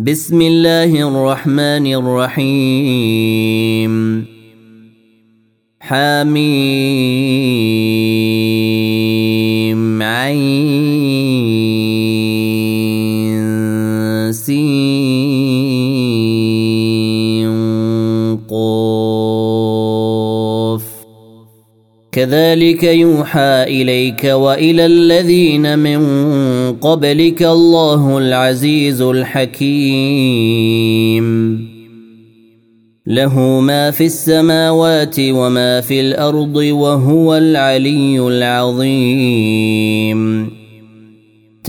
بسم الله الرحمن الرحيم. حميم. كذلك يوحى إليك وإلى الذين من قبلك الله العزيز الحكيم. له ما في السماوات وما في الأرض وهو العلي العظيم.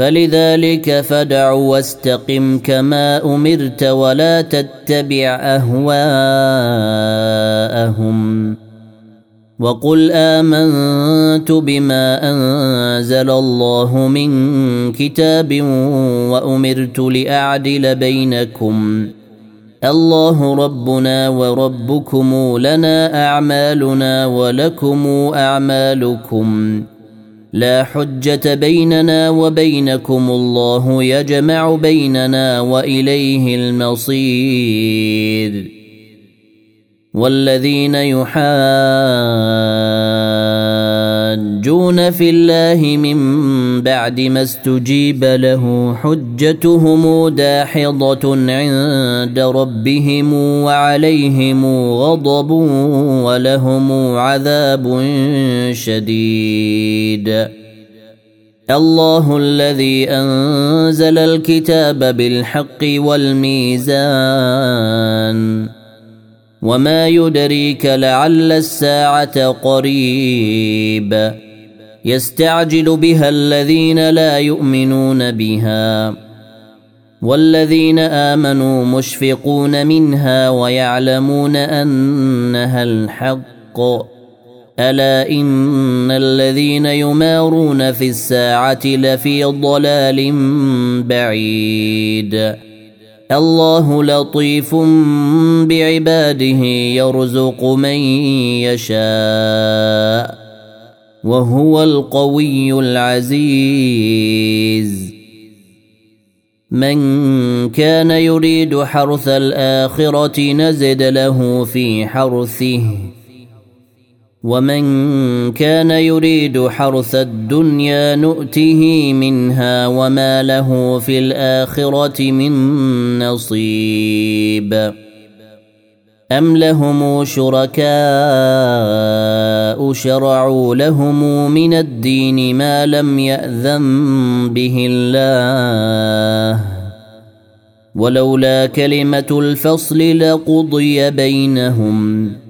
فلذلك فدع واستقم كما أمرت ولا تتبع أهواءهم. وقل آمنت بما أنزل الله من كتاب وأمرت لأعدل بينكم. الله ربنا وربكم لنا أعمالنا ولكم أعمالكم. لا حجة بيننا وبينكم الله يجمع بيننا وإليه المصير. والذين يحاجون في الله من بعد ما استجيب له حجتهم داحضة عند ربهم وعليهم غضب ولهم عذاب شديد. الله الذي أنزل الكتاب بالحق والميزان. وما يدريك لعل الساعة قريب يستعجل بها الذين لا يؤمنون بها والذين امنوا مشفقون منها ويعلمون انها الحق الا ان الذين يمارون في الساعة لفي ضلال بعيد الله لطيف بعباده يرزق من يشاء وهو القوي العزيز. من كان يريد حرث الآخرة نزد له في حرثه. ومن كان يريد حرث الدنيا نؤته منها وما له في الاخره من نصيب ام لهم شركاء شرعوا لهم من الدين ما لم ياذن به الله ولولا كلمه الفصل لقضي بينهم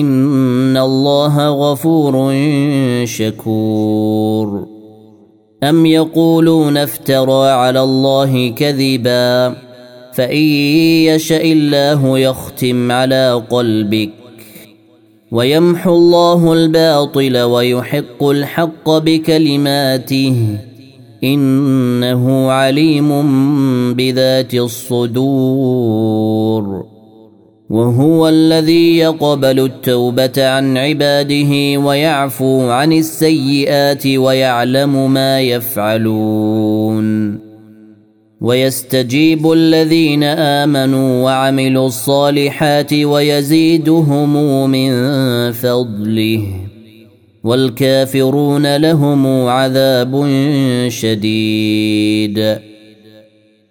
ان الله غفور شكور. ام يقولون افترى على الله كذبا؟ فان يشا الله يختم على قلبك. ويمحو الله الباطل ويحق الحق بكلماته. انه عليم بذات الصدور. وهو الذي يقبل التوبة عن عباده ويعفو عن السيئات ويعلم ما يفعلون. ويستجيب الذين آمنوا وعملوا الصالحات ويزيدهم من فضله. والكافرون لهم عذاب شديد.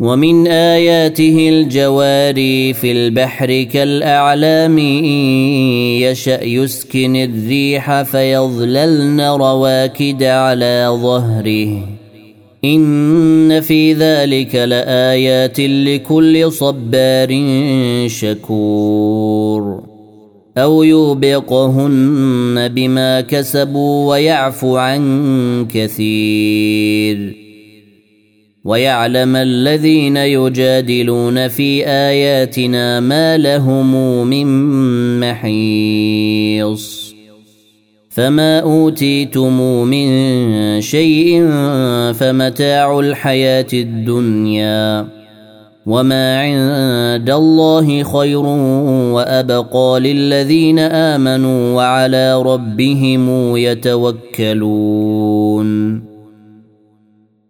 ومن آياته الجواري في البحر كالأعلام إن يشأ يسكن الريح فيظللن رواكد على ظهره. إن في ذلك لآيات لكل صبار شكور. أو يوبقهن بما كسبوا ويعفو عن كثير. ويعلم الذين يجادلون في آياتنا ما لهم من محيص. فما أوتيتم من شيء فمتاع الحياة الدنيا وما عند الله خير وأبقى للذين آمنوا وعلى ربهم يتوكلون.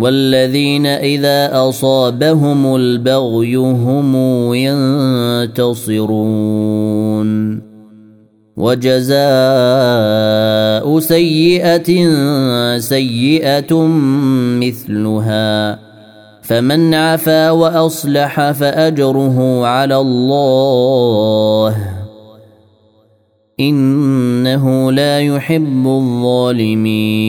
والذين إذا أصابهم البغي هم ينتصرون. وجزاء سيئة سيئة مثلها. فمن عفا وأصلح فأجره على الله. إنه لا يحب الظالمين.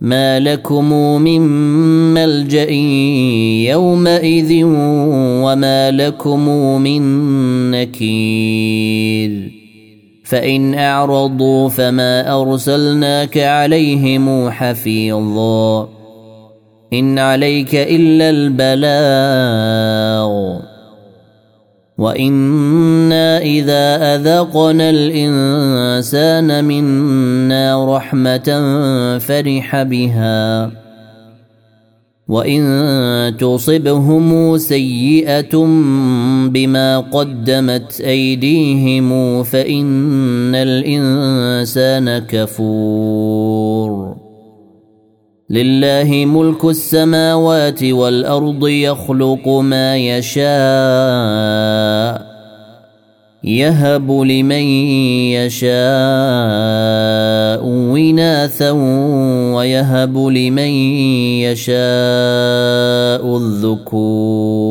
ما لكم من ملجا يومئذ وما لكم من نكير فان اعرضوا فما ارسلناك عليهم حفيظا ان عليك الا البلاغ وأنا اذا اذقنا الانسان منا رحمه فرح بها وان تصبهم سيئه بما قدمت ايديهم فان الانسان كفور لله ملك السماوات والأرض يخلق ما يشاء يهب لمن يشاء إناثا ويهب لمن يشاء الذكور.